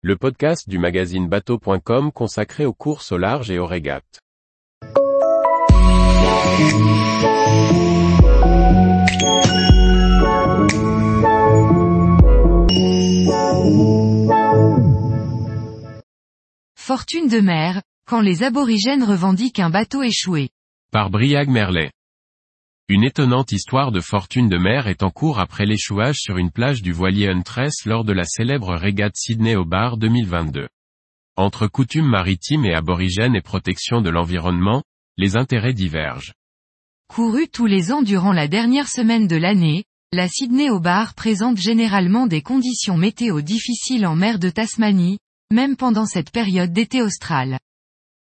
le podcast du magazine bateau.com consacré aux courses au large et aux régates. Fortune de mer, quand les aborigènes revendiquent un bateau échoué. Par Briag Merlet. Une étonnante histoire de fortune de mer est en cours après l'échouage sur une plage du voilier Huntress lors de la célèbre régate Sydney au bar 2022. Entre coutumes maritimes et aborigènes et protection de l'environnement, les intérêts divergent. Courue tous les ans durant la dernière semaine de l'année, la Sydney au bar présente généralement des conditions météo difficiles en mer de Tasmanie, même pendant cette période d'été austral.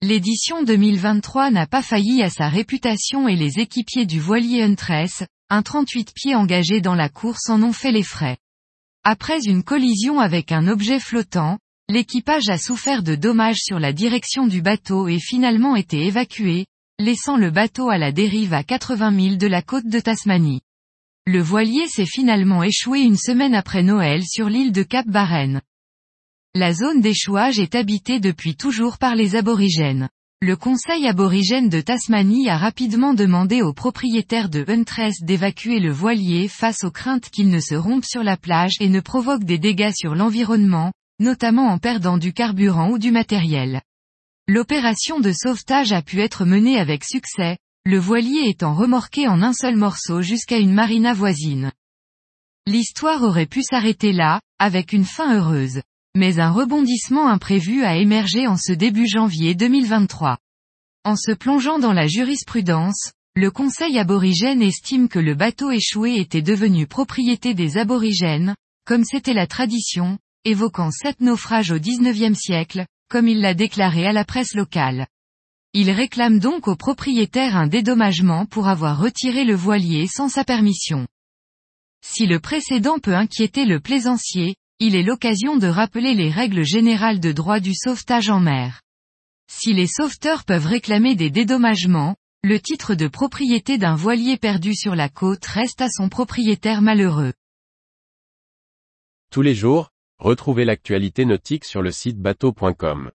L'édition 2023 n'a pas failli à sa réputation et les équipiers du voilier Huntress, un 38 pieds engagé dans la course en ont fait les frais. Après une collision avec un objet flottant, l'équipage a souffert de dommages sur la direction du bateau et finalement été évacué, laissant le bateau à la dérive à 80 milles de la côte de Tasmanie. Le voilier s'est finalement échoué une semaine après Noël sur l'île de Cap Barren. La zone d'échouage est habitée depuis toujours par les aborigènes. Le Conseil aborigène de Tasmanie a rapidement demandé aux propriétaires de Huntress d'évacuer le voilier face aux craintes qu'il ne se rompe sur la plage et ne provoque des dégâts sur l'environnement, notamment en perdant du carburant ou du matériel. L'opération de sauvetage a pu être menée avec succès, le voilier étant remorqué en un seul morceau jusqu'à une marina voisine. L'histoire aurait pu s'arrêter là, avec une fin heureuse mais un rebondissement imprévu a émergé en ce début janvier 2023. En se plongeant dans la jurisprudence, le Conseil aborigène estime que le bateau échoué était devenu propriété des aborigènes, comme c'était la tradition, évoquant sept naufrages au XIXe siècle, comme il l'a déclaré à la presse locale. Il réclame donc au propriétaire un dédommagement pour avoir retiré le voilier sans sa permission. Si le précédent peut inquiéter le plaisancier, il est l'occasion de rappeler les règles générales de droit du sauvetage en mer. Si les sauveteurs peuvent réclamer des dédommagements, le titre de propriété d'un voilier perdu sur la côte reste à son propriétaire malheureux. Tous les jours, retrouvez l'actualité nautique sur le site bateau.com.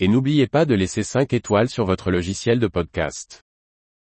Et n'oubliez pas de laisser 5 étoiles sur votre logiciel de podcast.